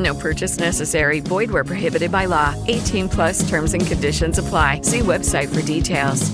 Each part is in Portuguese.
No purchase necessary. Void where prohibited by law. 18 plus terms and conditions apply. See website for details.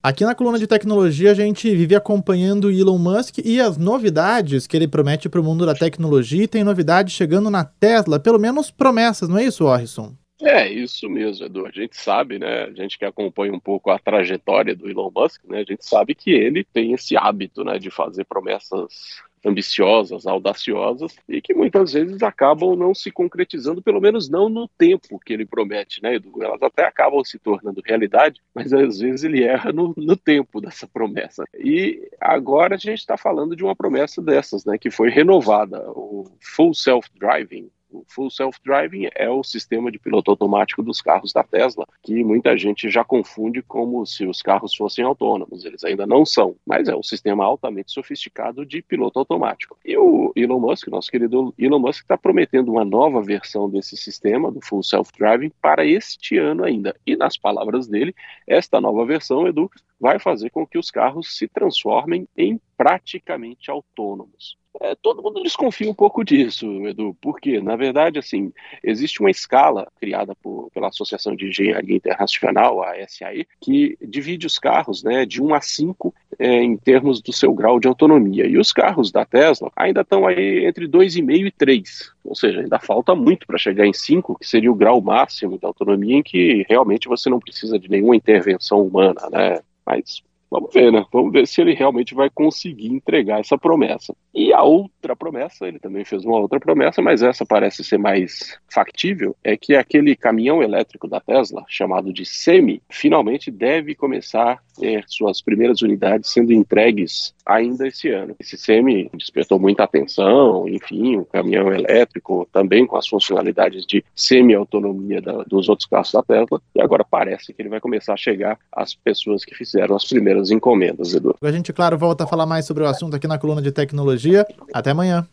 Aqui na coluna de tecnologia a gente vive acompanhando Elon Musk e as novidades que ele promete para o mundo da tecnologia e tem novidades chegando na Tesla, pelo menos promessas, não é isso, Orson? É, isso mesmo, Edu. A gente sabe, né? A gente que acompanha um pouco a trajetória do Elon Musk, né? A gente sabe que ele tem esse hábito, né, de fazer promessas ambiciosas, audaciosas e que muitas vezes acabam não se concretizando, pelo menos não no tempo que ele promete, né, Edu? Elas até acabam se tornando realidade, mas às vezes ele erra no, no tempo dessa promessa. E agora a gente está falando de uma promessa dessas, né, que foi renovada, o Full Self Driving, o Full Self Driving é o sistema de piloto automático dos carros da Tesla, que muita gente já confunde como se os carros fossem autônomos. Eles ainda não são, mas é um sistema altamente sofisticado de piloto automático. E o Elon Musk, nosso querido Elon Musk, está prometendo uma nova versão desse sistema, do Full Self Driving, para este ano ainda. E nas palavras dele, esta nova versão, Edu, vai fazer com que os carros se transformem em praticamente autônomos. É, todo mundo desconfia um pouco disso, Edu, porque, na verdade, assim, existe uma escala criada por, pela Associação de Engenharia Internacional, a SAE, que divide os carros né, de 1 a 5 é, em termos do seu grau de autonomia. E os carros da Tesla ainda estão aí entre 2,5 e 3, ou seja, ainda falta muito para chegar em 5, que seria o grau máximo de autonomia em que realmente você não precisa de nenhuma intervenção humana, né? Mas Vamos ver, né? Vamos ver se ele realmente vai conseguir entregar essa promessa. E a outra promessa, ele também fez uma outra promessa, mas essa parece ser mais factível, é que aquele caminhão elétrico da Tesla, chamado de Semi, finalmente deve começar a ter suas primeiras unidades sendo entregues ainda esse ano. Esse Semi despertou muita atenção, enfim, o caminhão elétrico também com as funcionalidades de semi-autonomia dos outros carros da Tesla, e agora parece que ele vai começar a chegar às pessoas que fizeram as primeiras encomendas, Edu. A gente, claro, volta a falar mais sobre o assunto aqui na coluna de tecnologia. Até amanhã.